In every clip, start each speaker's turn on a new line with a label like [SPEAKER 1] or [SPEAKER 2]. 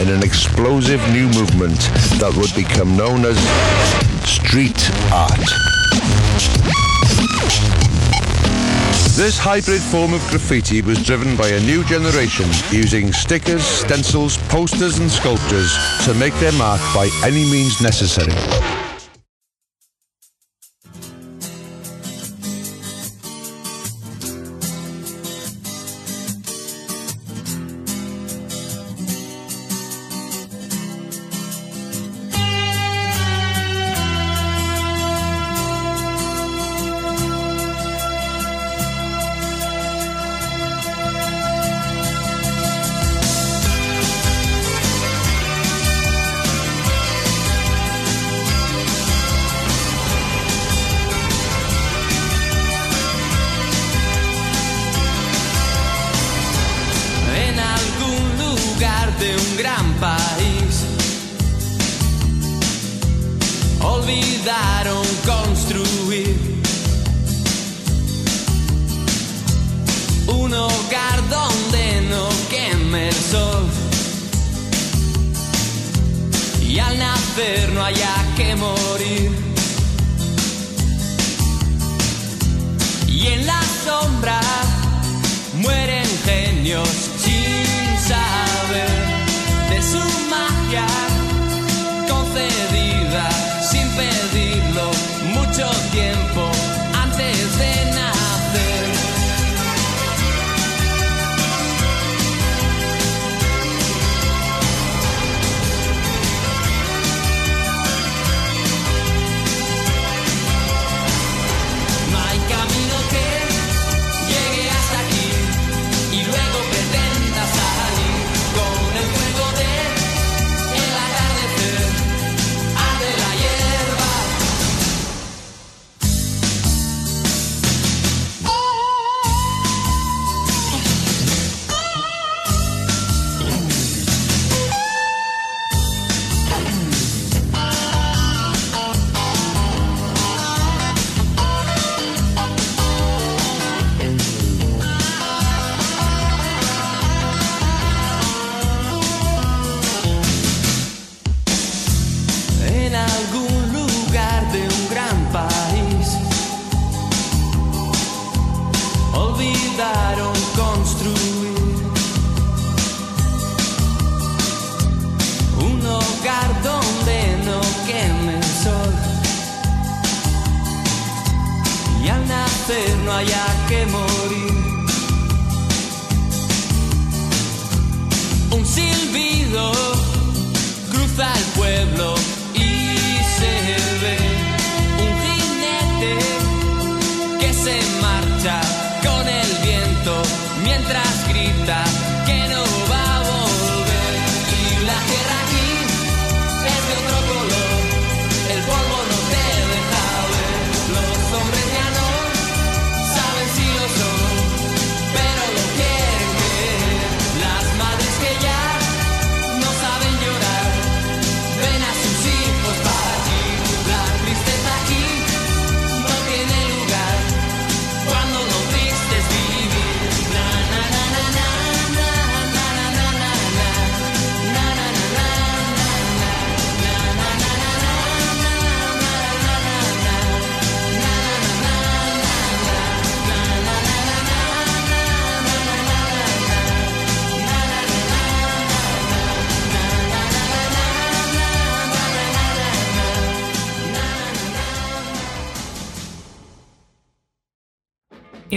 [SPEAKER 1] in an explosive new movement that would become known as street art. This hybrid form of graffiti was driven by a new generation using stickers, stencils, posters and sculptures to make their mark by any means necessary.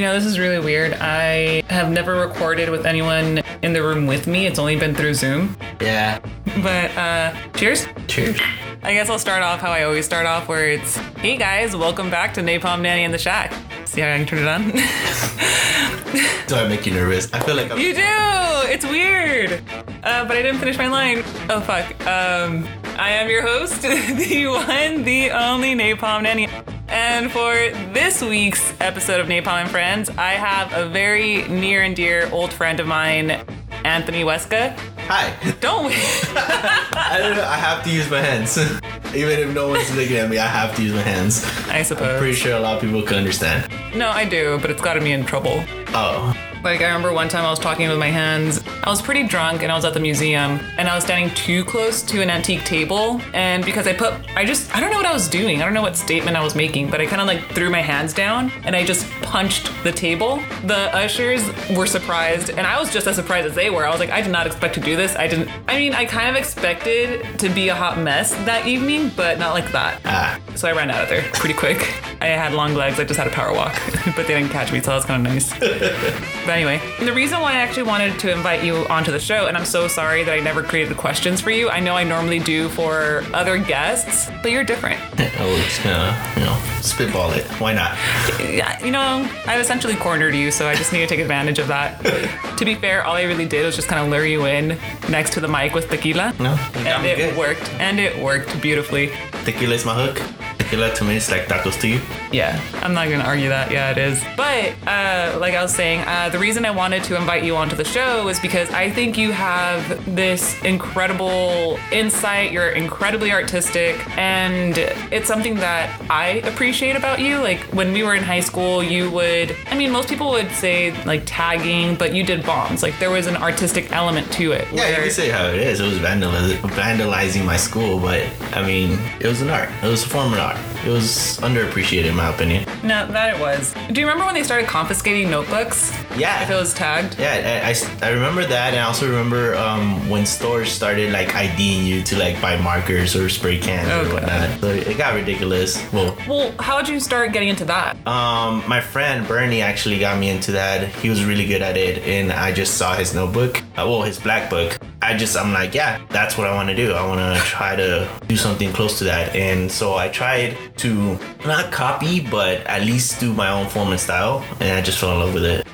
[SPEAKER 2] You know, this is really weird. I have never recorded with anyone in the room with me. It's only been through Zoom.
[SPEAKER 3] Yeah.
[SPEAKER 2] But uh cheers.
[SPEAKER 3] Cheers.
[SPEAKER 2] I guess I'll start off how I always start off where it's Hey guys, welcome back to Napalm Nanny in the Shack. See how I can turn it on?
[SPEAKER 3] Do I make you nervous? I feel like I'm.
[SPEAKER 2] you do! It's weird. Uh, but I didn't finish my line. Oh fuck. Um I am your host, the one, the only Napalm Nanny. And for this week's episode of Napalm and Friends, I have a very near and dear old friend of mine, Anthony Weska.
[SPEAKER 3] Hi.
[SPEAKER 2] Don't we?
[SPEAKER 3] I don't know. I have to use my hands. Even if no one's looking at me, I have to use my hands.
[SPEAKER 2] I suppose.
[SPEAKER 3] Pretty sure a lot of people can understand.
[SPEAKER 2] No, I do, but it's gotten me in trouble.
[SPEAKER 3] Oh.
[SPEAKER 2] Like I remember one time I was talking with my hands I was pretty drunk and I was at the museum and I was standing too close to an antique table. And because I put, I just, I don't know what I was doing. I don't know what statement I was making, but I kind of like threw my hands down and I just punched the table. The ushers were surprised and I was just as surprised as they were. I was like, I did not expect to do this. I didn't, I mean, I kind of expected to be a hot mess that evening, but not like that.
[SPEAKER 3] Ah,
[SPEAKER 2] So I ran out of there pretty quick. I had long legs, I just had a power walk, but they didn't catch me, so that was kind of nice. but anyway, the reason why I actually wanted to invite you onto the show, and I'm so sorry that I never created questions for you. I know I normally do for other guests, but you're different.
[SPEAKER 3] oh, it's gonna, you know, spitball it. Why not?
[SPEAKER 2] Yeah, you know, I've essentially cornered you, so I just need to take advantage of that. to be fair, all I really did was just kind of lure you in next to the mic with tequila.
[SPEAKER 3] No, you
[SPEAKER 2] And it
[SPEAKER 3] good.
[SPEAKER 2] worked, and it worked beautifully.
[SPEAKER 3] Tequila is my hook. Tequila to me is like tacos to you.
[SPEAKER 2] Yeah, I'm not gonna argue that. Yeah, it is. But uh, like I was saying, uh, the reason I wanted to invite you onto the show was because I think you have this incredible insight. You're incredibly artistic, and it's something that I appreciate about you. Like when we were in high school, you would. I mean, most people would say like tagging, but you did bombs. Like there was an artistic element to it.
[SPEAKER 3] Yeah, you can say how it is. It was vandaliz- vandalizing my school, but I mean, it was an art. It was a form of art. It was underappreciated, in my opinion.
[SPEAKER 2] No, that it was. Do you remember when they started confiscating notebooks?
[SPEAKER 3] Yeah.
[SPEAKER 2] If it was tagged.
[SPEAKER 3] Yeah, I, I, I remember that, and I also remember um, when stores started like IDing you to like buy markers or spray cans
[SPEAKER 2] Oh,
[SPEAKER 3] or whatnot. So it got ridiculous. Well,
[SPEAKER 2] Well, how did you start getting into that?
[SPEAKER 3] um, my friend Bernie actually got me into that. He was really good at it, and I just saw his notebook, uh, well, his black book. I just, I'm like, yeah, that's what I want to do. I want to try to do something close to that. And so I tried to not copy, but at least do my own form and style, and I just fell in love with it.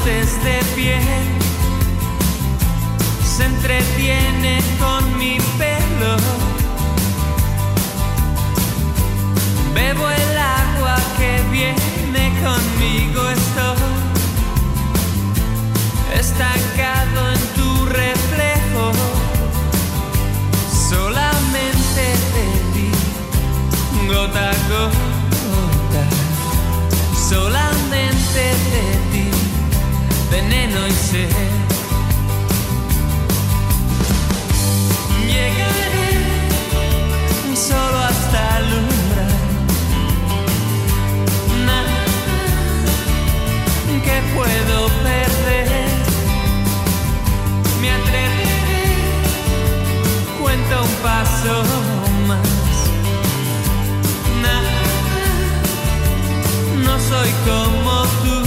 [SPEAKER 1] apuntes de piel se entretiene con mi pelo. Bebo el agua que viene conmigo, estoy estancado en tu reflejo. Solamente te vi gota a gota, solamente te vi veneno y sed. Llegaré solo hasta alumbrar. Nada que puedo perder. Me atreveré, cuento un paso más. Nada, no soy como tú.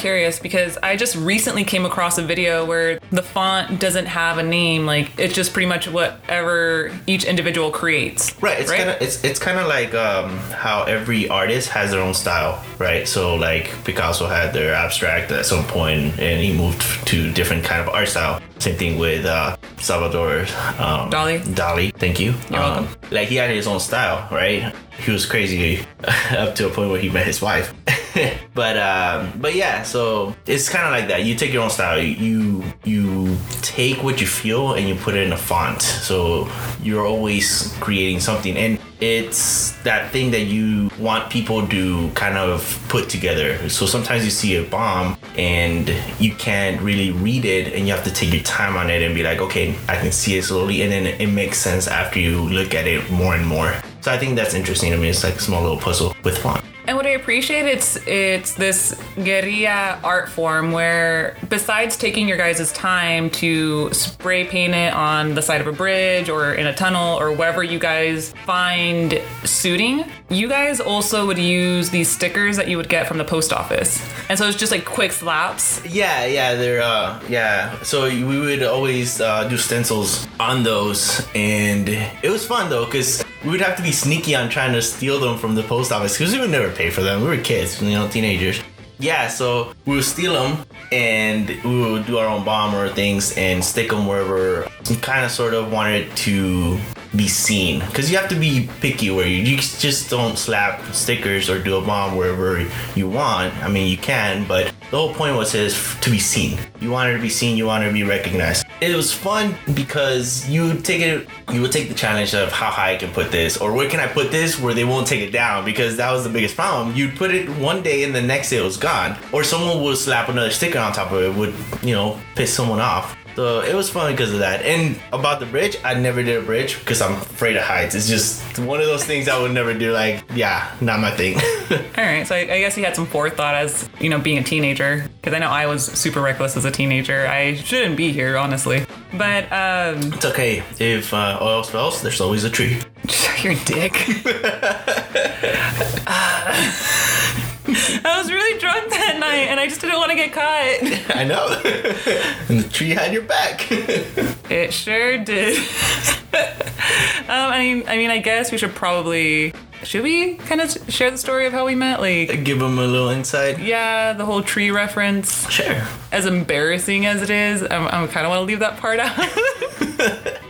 [SPEAKER 2] Curious because I just recently came across a video where the font doesn't have a name. Like, it's just pretty much whatever each individual creates.
[SPEAKER 3] Right. It's kind of it's it's kind of like um, how every artist has their own style, right? So like Picasso had their abstract at some point, and he moved to different kind of art style. Same thing with uh, Salvador um,
[SPEAKER 2] Dali.
[SPEAKER 3] Dali, thank you.
[SPEAKER 2] You're
[SPEAKER 3] Um,
[SPEAKER 2] welcome.
[SPEAKER 3] Like he had his own style, right? He was crazy up to a point where he met his wife. but um, but yeah, so it's kind of like that. You take your own style. You you take what you feel and you put it in a font. So you're always creating something, and it's that thing that you want people to kind of put together. So sometimes you see a bomb and you can't really read it, and you have to take your time on it and be like, okay, I can see it slowly, and then it makes sense after you look at it more and more. So I think that's interesting to me. It's like a small little puzzle with font.
[SPEAKER 2] And what I appreciate it's it's this guerrilla art form where besides taking your guys' time to spray paint it on the side of a bridge or in a tunnel or wherever you guys find suiting, you guys also would use these stickers that you would get from the post office. And so it's just like quick slaps.
[SPEAKER 3] Yeah, yeah, they're uh, yeah. So we would always uh, do stencils on those, and it was fun though, cause we would have to be sneaky on trying to steal them from the post office, cause we would never pay for them. We were kids, you know, teenagers. Yeah, so we would steal them and we would do our own bomb or things and stick them wherever we kind of sort of wanted to be seen because you have to be picky where you, you just don't slap stickers or do a bomb wherever you want i mean you can but the whole point was is to be seen you wanted to be seen you wanted to be recognized it was fun because you would take it you would take the challenge of how high i can put this or where can i put this where they won't take it down because that was the biggest problem. You'd put it one day and the next day it was gone or someone would slap another sticker on top of it would you know piss someone off so it was fun because of that. And about the bridge, I never did a bridge because I'm afraid of heights. It's just one of those things I would never do. Like, yeah, not my thing.
[SPEAKER 2] All right, so I, I guess you had some forethought as you know being a teenager, because I know I was super reckless as a teenager. I shouldn't be here, honestly. But um,
[SPEAKER 3] it's okay. If uh, all else there's always a tree.
[SPEAKER 2] you're a dick. I was really drunk that night, and I just didn't want to get caught.
[SPEAKER 3] I know. and the tree had your back.
[SPEAKER 2] It sure did. um, I mean, I mean, I guess we should probably should we kind of share the story of how we met? Like,
[SPEAKER 3] Give them a little insight.
[SPEAKER 2] yeah, the whole tree reference.
[SPEAKER 3] Sure.
[SPEAKER 2] As embarrassing as it is, I'm, I kind of want to leave that part out.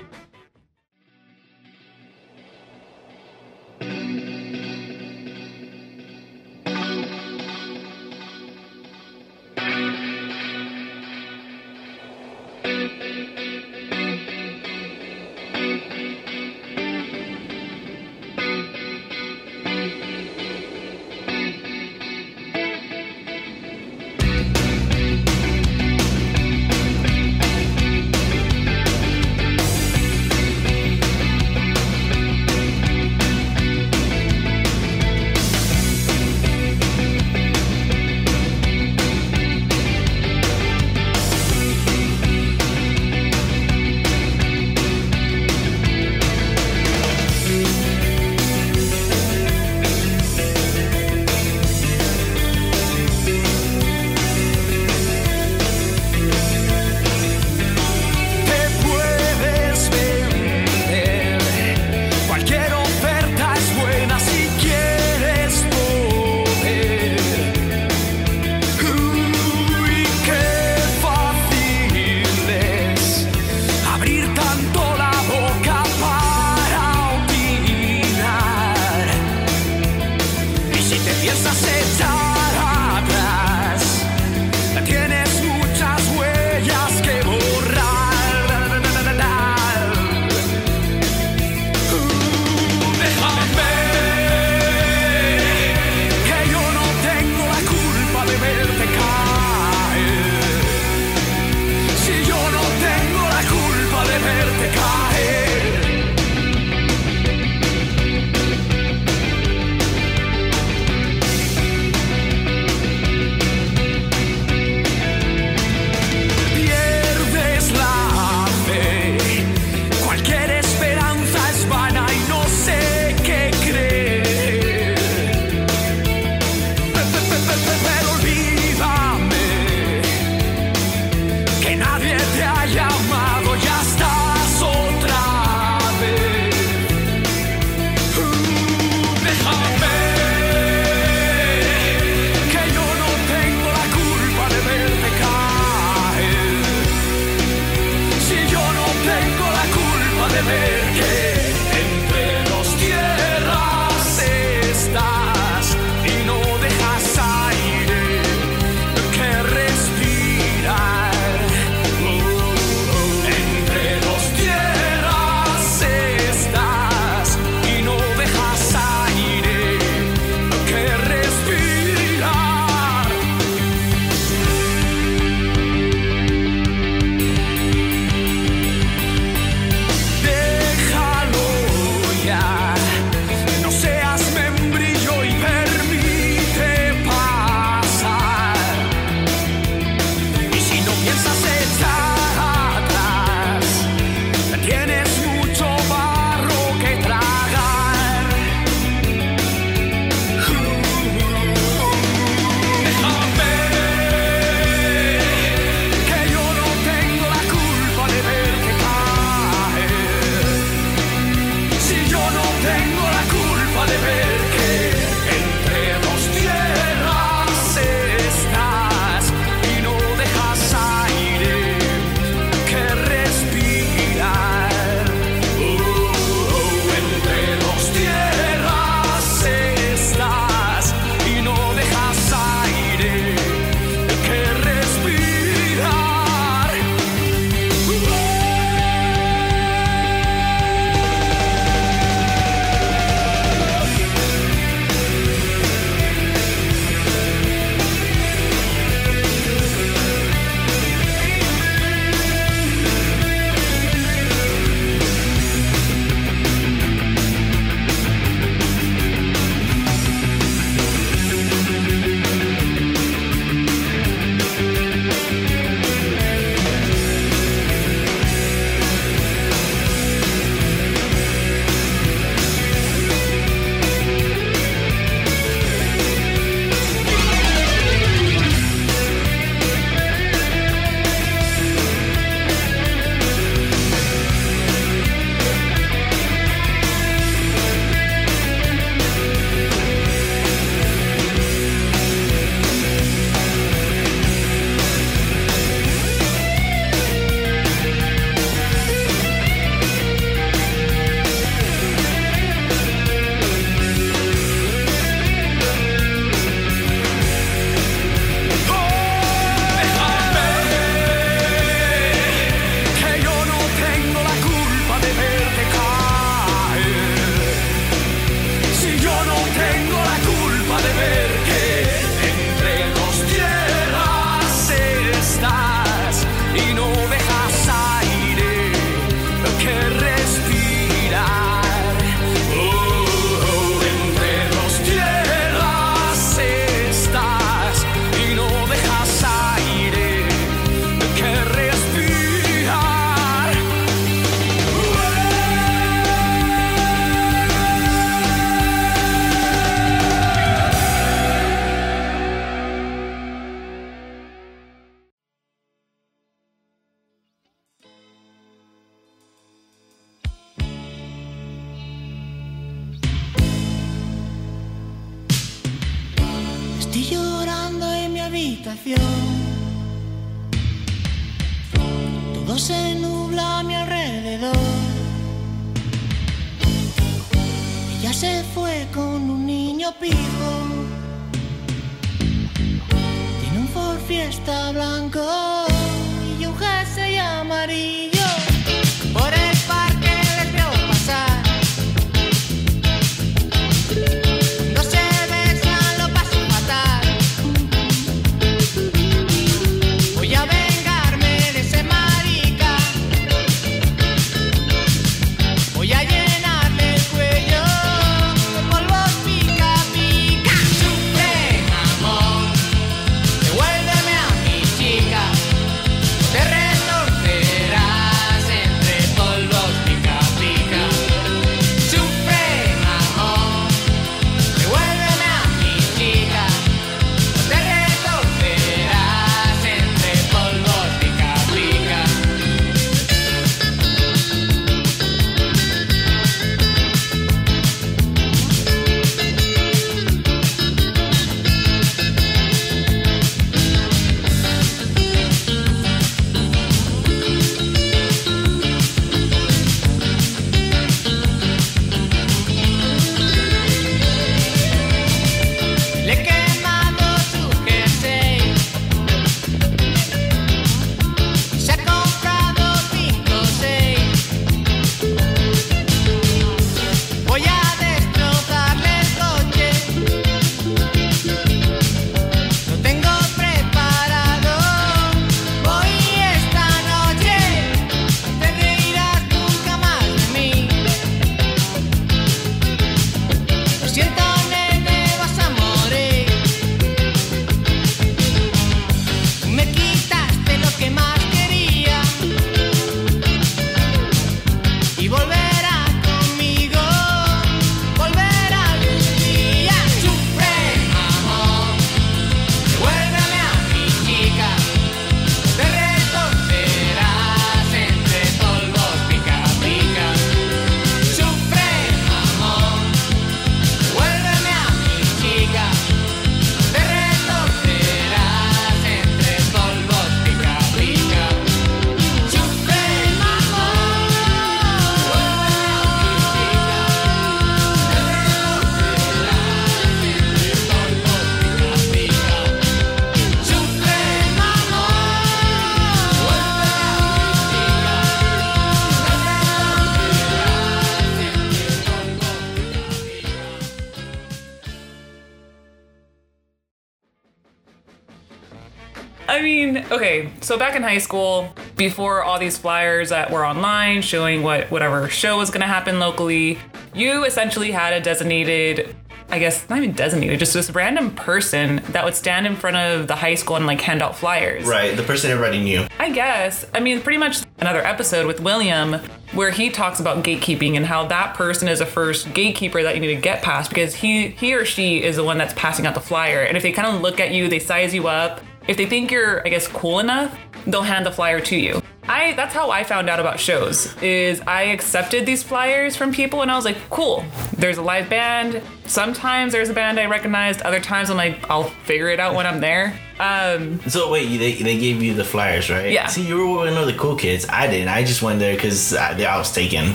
[SPEAKER 2] So back in high school, before all these flyers that were online showing what whatever show was gonna happen locally, you essentially had a designated, I guess not even designated, just this random person that would stand in front of the high school and like hand out flyers.
[SPEAKER 3] Right, the person everybody knew.
[SPEAKER 2] I guess. I mean, pretty much another episode with William where he talks about gatekeeping and how that person is the first gatekeeper that you need to get past because he he or she is the one that's passing out the flyer. And if they kind of look at you, they size you up. If they think you're, I guess, cool enough, they'll hand the flyer to you. I that's how I found out about shows. Is I accepted these flyers from people and I was like, cool. There's a live band. Sometimes there's a band I recognized. Other times I'm like, I'll figure it out when I'm there. Um,
[SPEAKER 3] So wait, they, they gave you the flyers, right?
[SPEAKER 2] Yeah.
[SPEAKER 3] See, you were one of the cool kids. I didn't. I just went there because I, I was taken.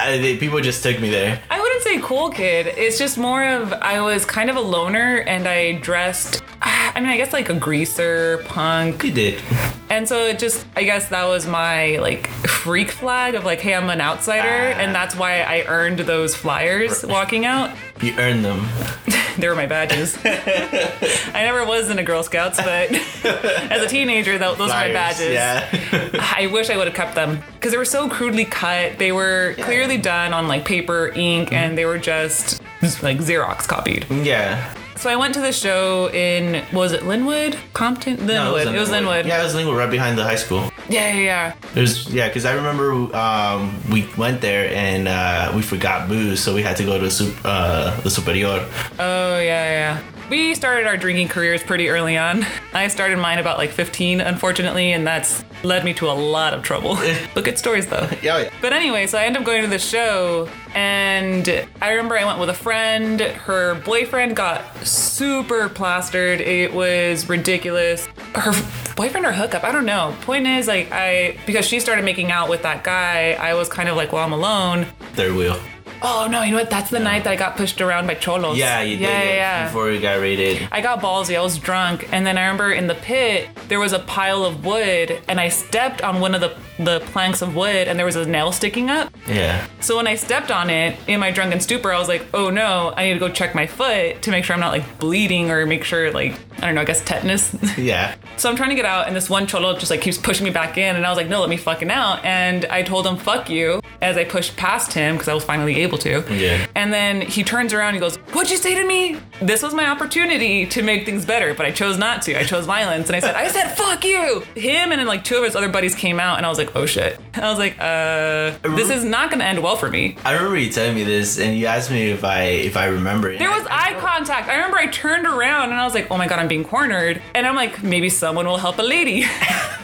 [SPEAKER 3] I, they, people just took me there.
[SPEAKER 2] I wouldn't say cool kid. It's just more of I was kind of a loner and I dressed. I mean, I guess like a greaser, punk,
[SPEAKER 3] You did.
[SPEAKER 2] and so it just I guess that was my like freak flag of like, hey, I'm an outsider, and ah. that's why I earned those flyers walking out.
[SPEAKER 3] You earned them.
[SPEAKER 2] They were my badges. I never was in a Girl Scouts, but as a teenager, tho- those were my
[SPEAKER 3] Flyers,
[SPEAKER 2] badges.
[SPEAKER 3] Yeah.
[SPEAKER 2] I wish I would have kept them because they were so crudely cut. They were clearly done on like paper, ink, and they were just like Xerox copied.
[SPEAKER 3] yeah.
[SPEAKER 2] So I went to the show in was it Lynwood, Compton, Lynwood.
[SPEAKER 3] No,
[SPEAKER 2] it, was Lynwood.
[SPEAKER 3] Yeah, it was Lynwood, right behind the high school.
[SPEAKER 2] yeah, yeah, yeah.
[SPEAKER 3] It was yeah, because I remember um, we went there and uh, we forgot booze, so we had to go to sup- uh, the Superior.
[SPEAKER 2] Oh yeah, yeah. We started our drinking careers pretty early on. I started mine about like 15, unfortunately, and that's led me to a lot of trouble. but good stories though.
[SPEAKER 3] Yeah, yeah.
[SPEAKER 2] But anyway, so I end up going to the show, and I remember I went with a friend. Her boyfriend got super plastered. It was ridiculous. Her boyfriend or hookup, I don't know. Point is, like, I because she started making out with that guy, I was kind of like, well, I'm alone.
[SPEAKER 3] Third wheel.
[SPEAKER 2] Oh no, you know what? That's the night that I got pushed around by cholos.
[SPEAKER 3] Yeah, you did
[SPEAKER 2] Yeah, yeah, yeah.
[SPEAKER 3] before we got raided.
[SPEAKER 2] I got ballsy. I was drunk, and then I remember in the pit there was a pile of wood, and I stepped on one of the the planks of wood, and there was a nail sticking up.
[SPEAKER 3] Yeah.
[SPEAKER 2] So when I stepped on it in my drunken stupor, I was like, "Oh no, I need to go check my foot to make sure I'm not like bleeding or make sure like I don't know, I guess tetanus."
[SPEAKER 3] Yeah.
[SPEAKER 2] so I'm trying to get out, and this one cholo just like keeps pushing me back in, and I was like, "No, let me fucking out." And I told him, "Fuck you," as I pushed past him because I was finally able to.
[SPEAKER 3] Yeah.
[SPEAKER 2] And then he turns around and he goes, What'd you say to me? This was my opportunity to make things better, but I chose not to. I chose violence. And I said, I said, fuck you. Him and then like two of his other buddies came out and I was like, oh shit. I was like, uh, this is not gonna end well for me.
[SPEAKER 3] I remember you telling me this, and you asked me if I if I remember it.
[SPEAKER 2] There was eye contact. I remember I turned around and I was like, oh my god, I'm being cornered. And I'm like, maybe someone will help a lady.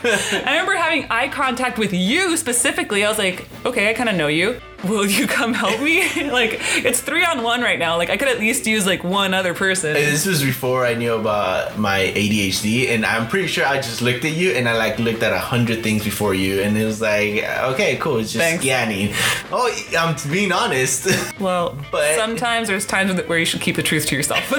[SPEAKER 2] I remember having eye contact with you specifically. I was like, okay, I kind of know you. Will you come help me? like, it's three on one right now. Like, I could at least use like one other person.
[SPEAKER 3] And this was before I knew about my ADHD, and I'm pretty sure I just looked at you and I like looked at a hundred things before you, and it was like, okay, cool, it's just
[SPEAKER 2] Thanks.
[SPEAKER 3] scanning. Oh, I'm being honest.
[SPEAKER 2] Well,
[SPEAKER 3] But-
[SPEAKER 2] sometimes there's times where you should keep the truth to yourself.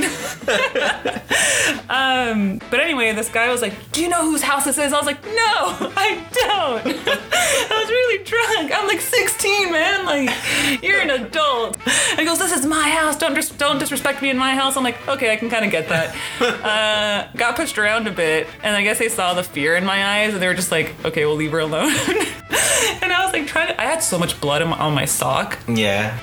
[SPEAKER 2] um, but anyway, this guy was like, "Do you know whose house this is?" I was like, "No, I don't." I was really drunk. I'm like 16, man. Like, you're an adult. And he goes, "This is my house. Don't dis- don't disrespect me in my house." I'm like, "Okay, I can kind of get that." Uh, got pushed around a bit, and I guess they saw the fear in my eyes, and they were just like, "Okay, we'll leave her alone." and I was like, trying to. I had so much blood on my, on my sock
[SPEAKER 3] yeah.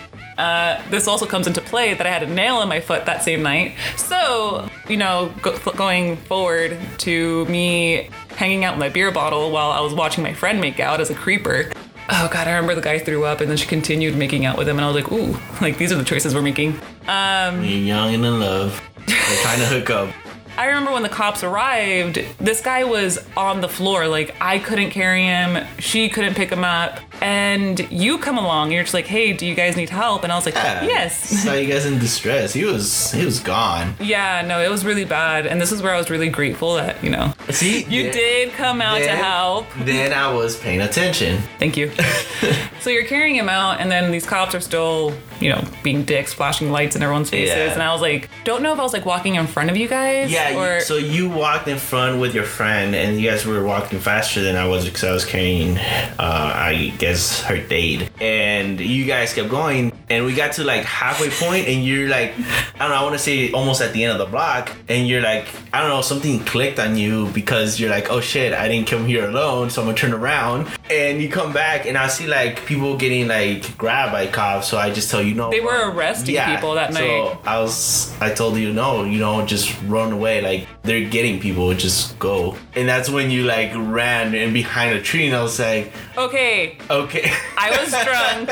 [SPEAKER 2] this also comes into play that I had a nail in my foot that same night. So, you know, go, going forward to me hanging out with my beer bottle while I was watching my friend make out as a creeper. Oh god, I remember the guy threw up and then she continued making out with him and I was like, ooh, like these are the choices we're making.
[SPEAKER 3] Um, You're young and in love. They're trying to hook up.
[SPEAKER 2] I remember when the cops arrived, this guy was on the floor. Like, I couldn't carry him. She couldn't pick him up. And you come along and you're just like, hey, do you guys need help? And I was like,
[SPEAKER 3] Yeah.
[SPEAKER 2] yes.
[SPEAKER 3] Saw you guys in distress. He was he was gone.
[SPEAKER 2] Yeah, no, it was really bad. And this is where I was really grateful that, you know,
[SPEAKER 3] See,
[SPEAKER 2] you
[SPEAKER 3] then-
[SPEAKER 2] did come out to help.
[SPEAKER 3] Then I was paying attention.
[SPEAKER 2] Thank you. so you're carrying him out, and then these cops are still, you know, being dicks, flashing lights in everyone's faces.
[SPEAKER 3] Yeah.
[SPEAKER 2] And I was like, don't know if I was like walking in front of you guys.
[SPEAKER 3] Yeah,
[SPEAKER 2] Or,
[SPEAKER 3] so you walked in front with your friend, and you guys were walking faster than I was because I was carrying, uh, I guess, her date. And you guys kept going, and we got to like halfway point, and you're like, I don't know, I want to say almost at the end of the block, and you're like, I don't know, something clicked on you because you're like, oh shit, I didn't come here alone, so I'm gonna turn around. And you come back, and I see like people getting like grabbed by cops, so I just tell you no.
[SPEAKER 2] They were arresting people that night.
[SPEAKER 3] so
[SPEAKER 2] night.
[SPEAKER 3] I was, I told you no, you know, just run away. Like they're getting people, just go. And that's when you like ran and behind a tree, and I was like,
[SPEAKER 2] okay,
[SPEAKER 3] okay.
[SPEAKER 2] I was drunk.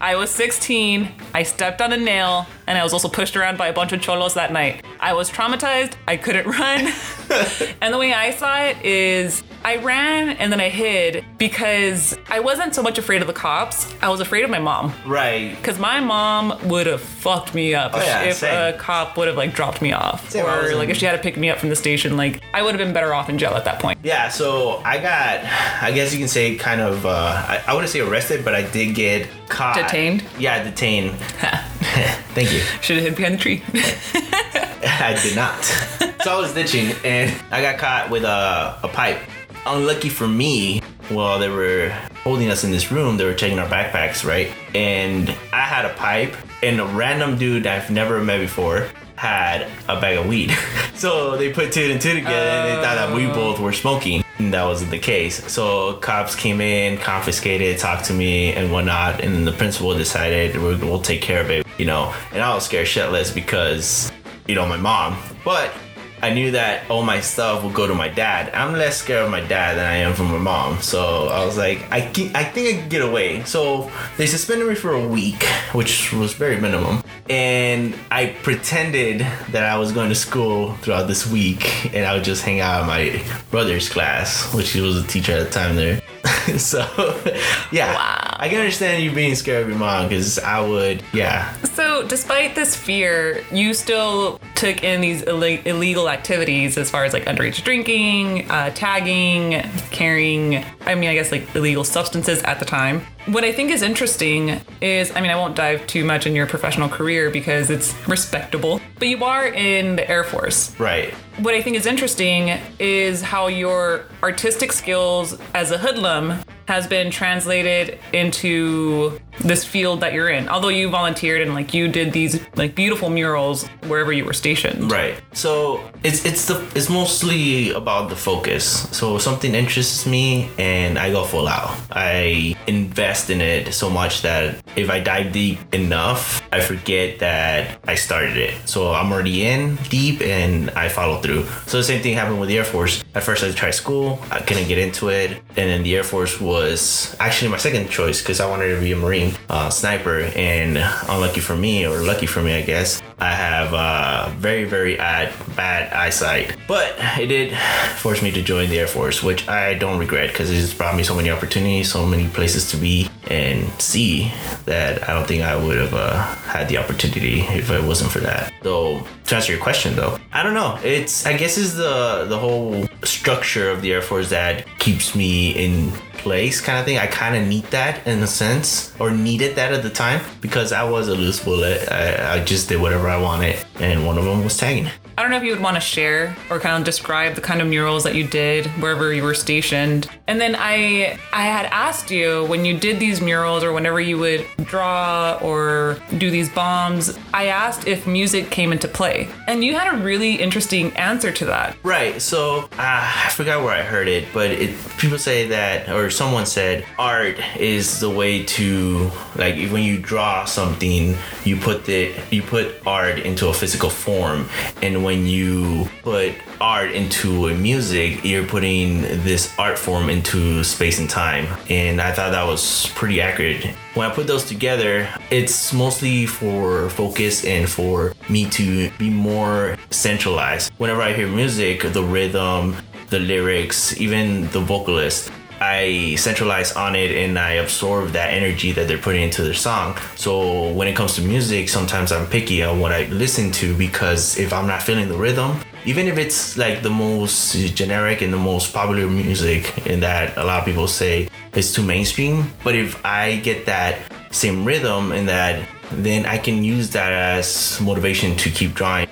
[SPEAKER 2] I was 16. I stepped on a nail, and I was also pushed around by a bunch of cholos that night. I was traumatized. I couldn't run. and the way I saw it is I ran and then I hid because I wasn't so much afraid of the cops. I was afraid of my mom.
[SPEAKER 3] right.
[SPEAKER 2] Because my mom would have fucked me up
[SPEAKER 3] Oh,
[SPEAKER 2] if,
[SPEAKER 3] yeah,
[SPEAKER 2] if
[SPEAKER 3] same.
[SPEAKER 2] a cop would have like dropped me off,
[SPEAKER 3] Same,
[SPEAKER 2] or like
[SPEAKER 3] in-
[SPEAKER 2] if she had to pick me up from the station. Like I would have been better off in jail at that point.
[SPEAKER 3] Yeah, so I got, I guess you can say, kind of, uh, I, I wouldn't say arrested, but I did get caught.
[SPEAKER 2] Detained?
[SPEAKER 3] Yeah, detained. Thank you.
[SPEAKER 2] Should have hid behind the tree.
[SPEAKER 3] I did not. so I was ditching and I got caught with a, a pipe. Unlucky for me, while they were holding us in this room, they were checking our backpacks, right? And I had a pipe, and a random dude I've never met before had a bag of weed. so they put two and two together and they thought that we both were smoking. That wasn't the case. So cops came in, confiscated, talked to me and whatnot. And the principal decided we'll, we'll take care of it, you know. And I was scared shitless because, you know, my mom. But I knew that all my stuff would go to my dad. I'm less scared of my dad than I am from my mom. So I was like, I, can, I think I can get away. So they suspended me for a week, which was very minimum. And I pretended that I was going to school throughout this week and I would just hang out in my brother's class, which he was a teacher at the time there. so, yeah,
[SPEAKER 2] Wow.
[SPEAKER 3] I can understand you being scared of your mom because I would, yeah,
[SPEAKER 2] So, despite this fear, you still took in these Ill- illegal activities as far as like underage drinking, uh, tagging, carrying, I mean, I guess like illegal substances at the time. What I think is interesting is, I mean, I won't dive too much in your professional career because it's respectable, but you are in the Air Force.
[SPEAKER 3] right.
[SPEAKER 2] What I think is interesting is how your artistic skills as a hoodlum has been translated into this field that you're in. Although you volunteered and like you did these like beautiful murals wherever you were stationed.
[SPEAKER 3] Right. So it's it's the it's mostly about the focus. So something interests me and I go full out. I invest in it so much that if I dive deep enough, I forget that I started it. So I'm already in deep and I follow through. So the same thing happened with the Air Force. At first I tried school, I couldn't get into it, and then the Air Force was actually my second choice because I wanted to be a Marine uh, sniper. And unlucky for me, or lucky for me, I guess, I have uh, very, very bad, bad eyesight. But it did force me to join the Air Force, which I don't regret because it just brought me so many opportunities, so many places to be and see that I don't think I would have uh, had the opportunity if it wasn't for that. So to answer your question, though, I don't know. It's I guess is the the whole structure of the Air Force that keeps me in place kind of thing. I kind of need that in a sense, or needed that at the time because I was a loose bullet. I, I just did whatever I wanted, and one of them was tagging.
[SPEAKER 2] I don't know if you would want to share or kind of describe the kind of murals that you did wherever you were stationed. And then I I had asked you when you did these murals or whenever you would draw or do these bombs, I asked if music came into play. And you had a really interesting answer to that.
[SPEAKER 3] Right. So uh, I forgot where I heard it, but it people say that, or someone said, art is the way to like when you draw something, you put the you put art into a physical form, and when you put art into a music, you're putting this art form into space and time. And I thought that was pretty accurate. When I put those together, it's mostly for focus and for me to be more centralized. Whenever I hear music, the rhythm, the lyrics, even the vocalist, I centralize on it and I absorb that energy that they're putting into their song. So when it comes to music, sometimes I'm picky on what I listen to because if I'm not feeling the rhythm, even if it's like the most generic and the most popular music and that a lot of people say is too mainstream, but if I get that same rhythm and that then I can use that as motivation to keep drawing.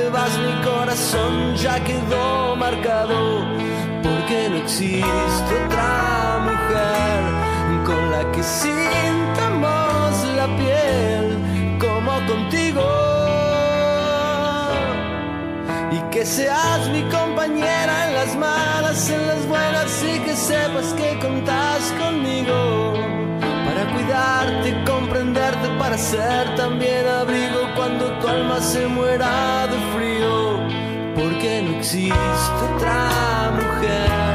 [SPEAKER 4] Quedas o te vas, mi corazón ya quedó marcado. Porque no existe otra mujer con la que sintamos la piel como contigo. Y que seas mi compañera en las malas, en las buenas y que sepas que contás conmigo para cuidarte, comprenderte, para ser también abrigo cuando tu alma se muera de frío. Porque no existe otra mujer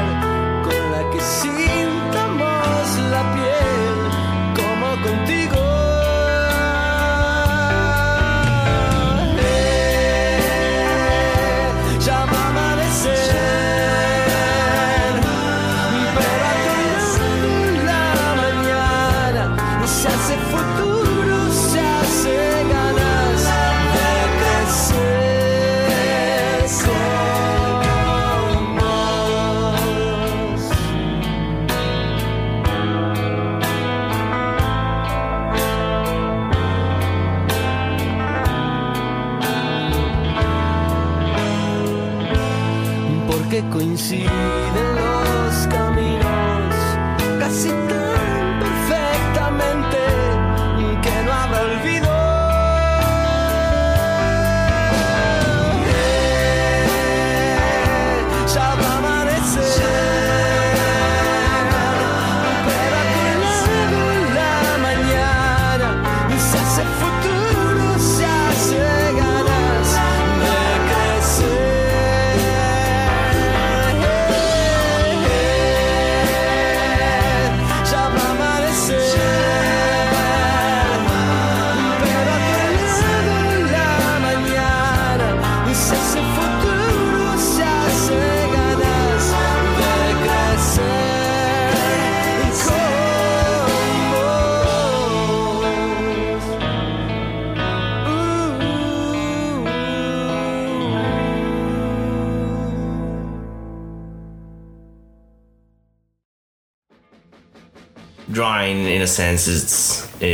[SPEAKER 4] a
[SPEAKER 3] sense it's it,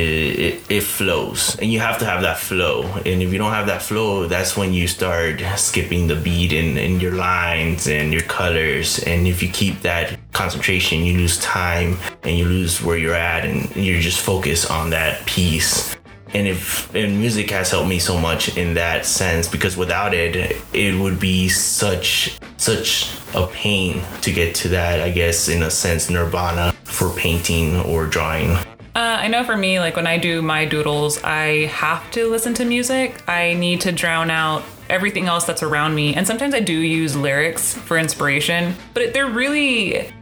[SPEAKER 3] it, it flows. And you have to have that flow. And if you don't have that flow that's when you start skipping the beat in, in your lines and your colors. And if you keep that concentration you lose time and you lose where you're at and you're just focused on that piece and if and music has helped me so much in that sense because without it it would be such such a pain to get to that i guess in a sense nirvana for painting or drawing
[SPEAKER 2] Uh, I know for me, like when I do my doodles, I have to listen to music. I need to drown out everything else that's around me. And sometimes I do use lyrics for inspiration, but they're really,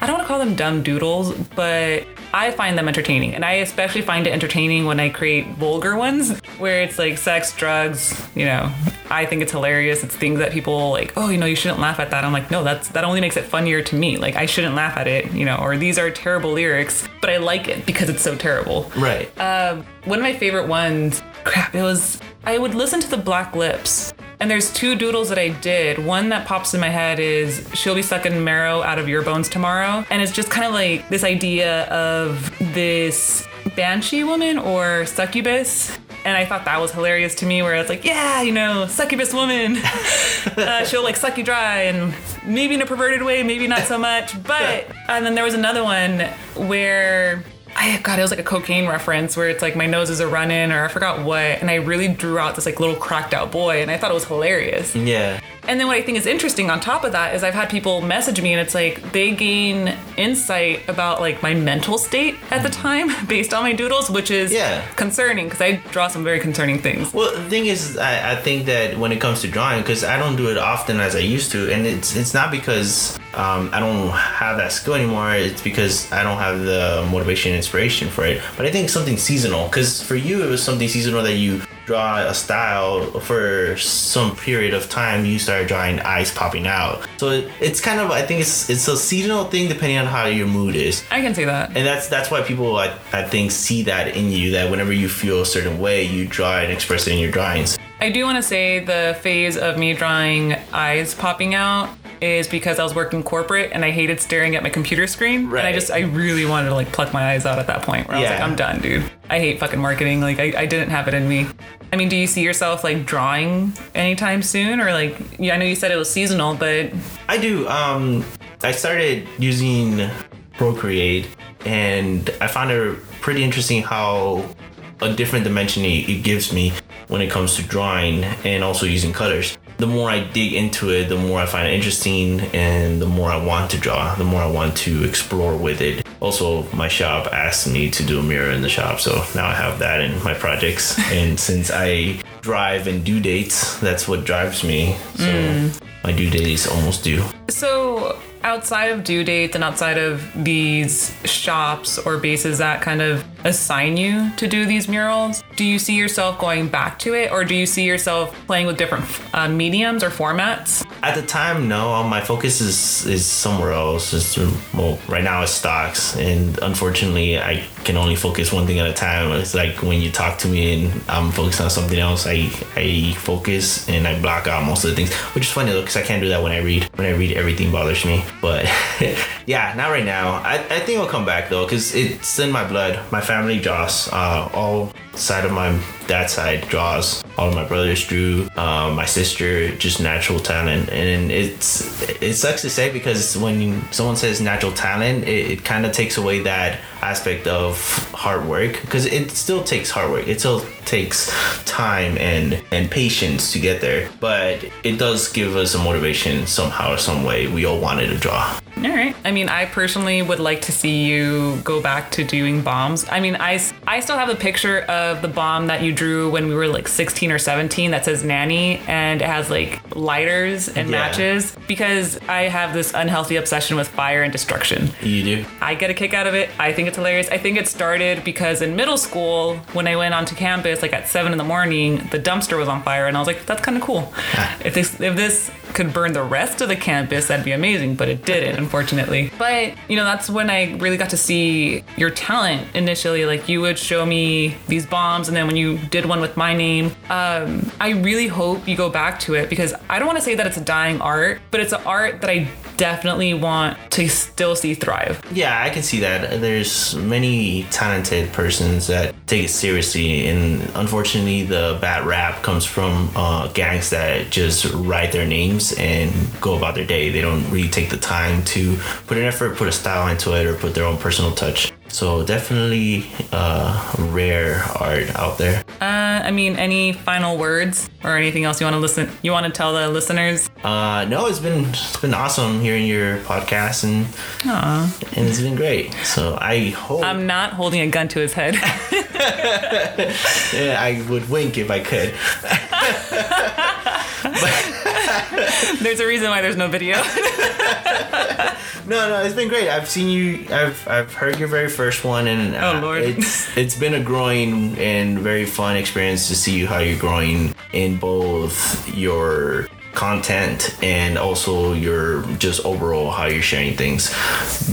[SPEAKER 2] I don't want to call them dumb doodles, but I find them entertaining. And I especially find it entertaining when I create vulgar ones where it's like sex, drugs, you know. I think it's hilarious. It's things that people like, oh, you know, you shouldn't laugh at that. I'm like, no, that's that only makes it funnier to me. Like I shouldn't laugh at it, you know, or these are terrible lyrics, but I like it because it's so terrible.
[SPEAKER 3] right
[SPEAKER 2] Um, one of my favorite ones, crap, it was I would listen to the Black Lips. And there's two doodles that I did. One that pops in my head is she'll be sucking marrow out of your bones tomorrow. And it's just kind of like this idea of this banshee woman or succubus. And I thought that was hilarious to me, where it's like, yeah, you know, succubus woman. uh, she'll like suck you dry, and maybe in a perverted way, maybe not so much. But, and then there was another one where I God, it was like a cocaine reference where it's like my noses are running or I forgot what, and I really drew out this like little cracked out boy, and I thought it was hilarious.
[SPEAKER 3] yeah
[SPEAKER 2] And then what I think is interesting on top of that is I've had people message me and it's like they gain insight about like my mental state at the time based on my doodles, which is
[SPEAKER 3] Yeah.
[SPEAKER 2] concerning because I draw some very concerning things.
[SPEAKER 3] Well, the thing is, I, I think that when it comes to drawing, because I don't do it often as I used to, and it's it's not because um, I don't have that skill anymore. It's because I don't have the motivation and inspiration for it. But I think something seasonal, because for you it was something seasonal that you draw a style for some period of time, you start drawing eyes popping out. So it, it's kind of I think it's it's a seasonal thing depending on how your mood is.
[SPEAKER 2] I can see that.
[SPEAKER 3] And that's that's why people I, I think see that in you that whenever you feel a certain way, you draw and express it in your drawings.
[SPEAKER 2] I do want to say the phase of me drawing eyes popping out is because I was working corporate and I hated staring at my computer screen. Right. And I just, I really wanted to like pluck my eyes out at that point where I was like, I'm done, dude. I hate fucking marketing. Like, I, I didn't have it in me. I mean, do you see yourself like drawing anytime soon? Or like, yeah, I know you said it was seasonal, but
[SPEAKER 3] I do. Um, I started using Procreate, and I found it pretty interesting how a different dimension it it gives me when it comes to drawing and also using colors. The more I dig into it, the more I find it interesting, and the more I want to draw, the more I want to explore with it. Also, my shop asked me to do a mirror in the shop, so now I have that in my projects. and since I drive and due dates, that's what drives me. So mm. My due date is almost due.
[SPEAKER 2] So, outside of due dates and outside of these shops or bases that kind of assign you to do these murals, do you see yourself going back to it or do you see yourself playing with different uh, mediums or formats?
[SPEAKER 3] At the time, no. Um, my focus is is somewhere else. It's, well, right now it's stocks, and unfortunately, I can only focus one thing at a time. It's like when you talk to me and I'm focused on something else, I I focus and I block out most of the things, which is funny though, because I can't do that when I read. When I read, everything bothers me. But yeah, not right now. I, I think it'll come back though, because it's in my blood. My family draws. Uh, all side of my dad's side draws. All of my brothers drew. Uh, my sister just natural talent, and it's it sucks to say because when someone says natural talent, it, it kind of takes away that aspect of hard work because it still takes hard work. It still takes time and and patience to get there, but it does give us a motivation somehow or some way. We all wanted to draw.
[SPEAKER 2] All right. I mean, I personally would like to see you go back to doing bombs. I mean, I, I still have a picture of the bomb that you drew when we were like 16 or 17 that says nanny and it has like lighters and
[SPEAKER 3] Yeah.
[SPEAKER 2] matches because I have this unhealthy obsession with fire and destruction.
[SPEAKER 3] You do.
[SPEAKER 2] I get a kick out of it. I think it's hilarious. I think it started because in middle school, when I went onto campus, like at seven in the morning, the dumpster was on fire, and I was like, "That's kind of cool. if this if this could burn the rest of the campus, that'd be amazing." But it didn't, unfortunately. But you know, that's when I really got to see your talent initially. Like you would show me these bombs, and then when you did one with my name, um, I really hope you go back to it because I don't want to say that it's a dying art, but it's an art that I definitely want to still see thrive.
[SPEAKER 3] Yeah, I can see that. There's many talented persons that take it seriously, and unfortunately, the bad rap comes from uh, gangs that just write their names and go about their day. They don't really take the time to put an effort, put a style into it, or put their own personal touch. So definitely uh, rare art out there.
[SPEAKER 2] Uh, I mean, any final words or anything else you want to listen? You want to tell the listeners?
[SPEAKER 3] Uh, no, it's been it's been awesome hearing your podcast, and and it's been great. So I hope
[SPEAKER 2] I'm not holding a gun to his head.
[SPEAKER 3] yeah, I would wink if I could.
[SPEAKER 2] there's a reason why there's no video.
[SPEAKER 3] No, no, it's been great. I've seen you. I've I've heard your very first one, and uh,
[SPEAKER 2] Oh, Lord.
[SPEAKER 3] it's it's been a growing and very fun experience to see how you're growing in both your content and also your just overall how you're sharing things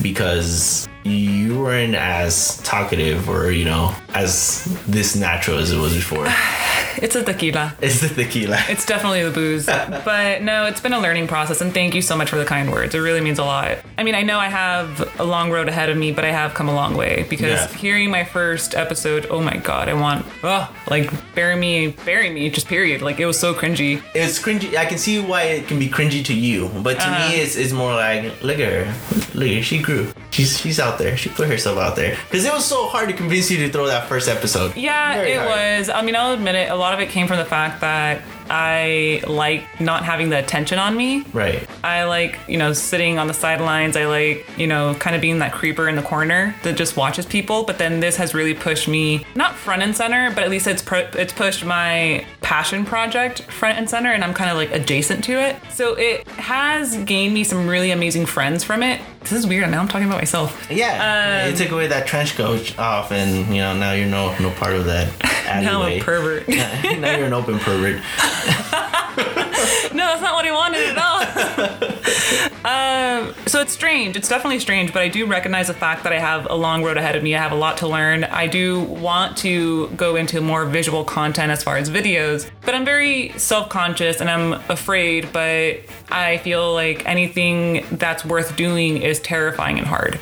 [SPEAKER 3] because you weren't as talkative or you know as this natural as it was before.
[SPEAKER 2] it's a tequila.
[SPEAKER 3] it's the tequila.
[SPEAKER 2] It's definitely the booze. but no, it's been a learning process, and thank you so much for the kind words. It really means a lot. I mean, I know I have a long road ahead of me, but I have come a long way because
[SPEAKER 3] Yeah.
[SPEAKER 2] hearing my first episode, oh my god, I want, oh, like bury me, bury me, just period. Like it was so cringy.
[SPEAKER 3] it's cringy. I can see why it can be cringy to you, but to
[SPEAKER 2] Uh-huh.
[SPEAKER 3] me, it's, it's more like, look at her, look at her, she grew. She's she's out there. She put herself out there because it was so hard to convince you to throw that first episode.
[SPEAKER 2] Yeah,
[SPEAKER 3] Very
[SPEAKER 2] it
[SPEAKER 3] hard.
[SPEAKER 2] was. I mean, I'll admit it. A lot of it came from the fact that I like not having the attention on me.
[SPEAKER 3] Right.
[SPEAKER 2] I like, you know, sitting on the sidelines. I like, you know, kind of being that creeper in the corner that just watches people. But then this has really pushed me, not front and center, but at least it's pro- it's pushed my passion project front and center, and I'm kind of like adjacent to it. So it has gained me some really amazing friends from it. This is weird. Now I'm talking about myself.
[SPEAKER 3] Yeah.
[SPEAKER 2] Um,
[SPEAKER 3] it took away that trench coat off, and you know now you're no no part of that.
[SPEAKER 2] Now I'm a pervert.
[SPEAKER 3] now you're an open pervert.
[SPEAKER 2] that's not what he wanted at all. um, so it's strange. It's definitely strange, but I do recognize the fact that I have a long road ahead of me. I have a lot to learn. I do want to go into more visual content as far as videos, but I'm very self conscious and I'm afraid, but I feel like anything that's worth doing is terrifying and hard.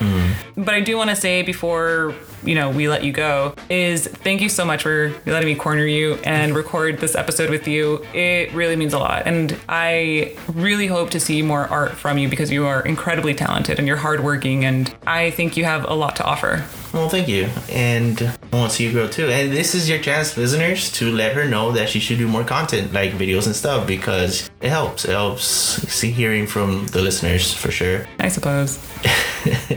[SPEAKER 2] But I do want to say before you know we let you go is thank you so much for letting me corner you and record this episode with you. It really means a lot. And i really hope to see more art from you because you are incredibly talented and you're hardworking and i think you have a lot to offer.
[SPEAKER 3] Well, thank you. And I want to see you grow too. And this is your chance, listeners, to let her know that she should do more content, like videos and stuff, because it helps. It helps see hearing from the listeners for sure.
[SPEAKER 2] i suppose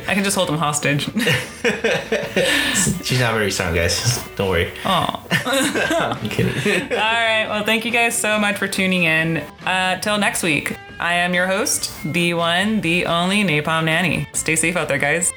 [SPEAKER 2] i can just hold them hostage
[SPEAKER 3] She's not very strong, guys. Don't worry.
[SPEAKER 2] oh
[SPEAKER 3] I'm kidding.
[SPEAKER 2] all right well thank you guys so much for tuning in uh, till next week i am your host the one the only napalm nanny stay safe out there guys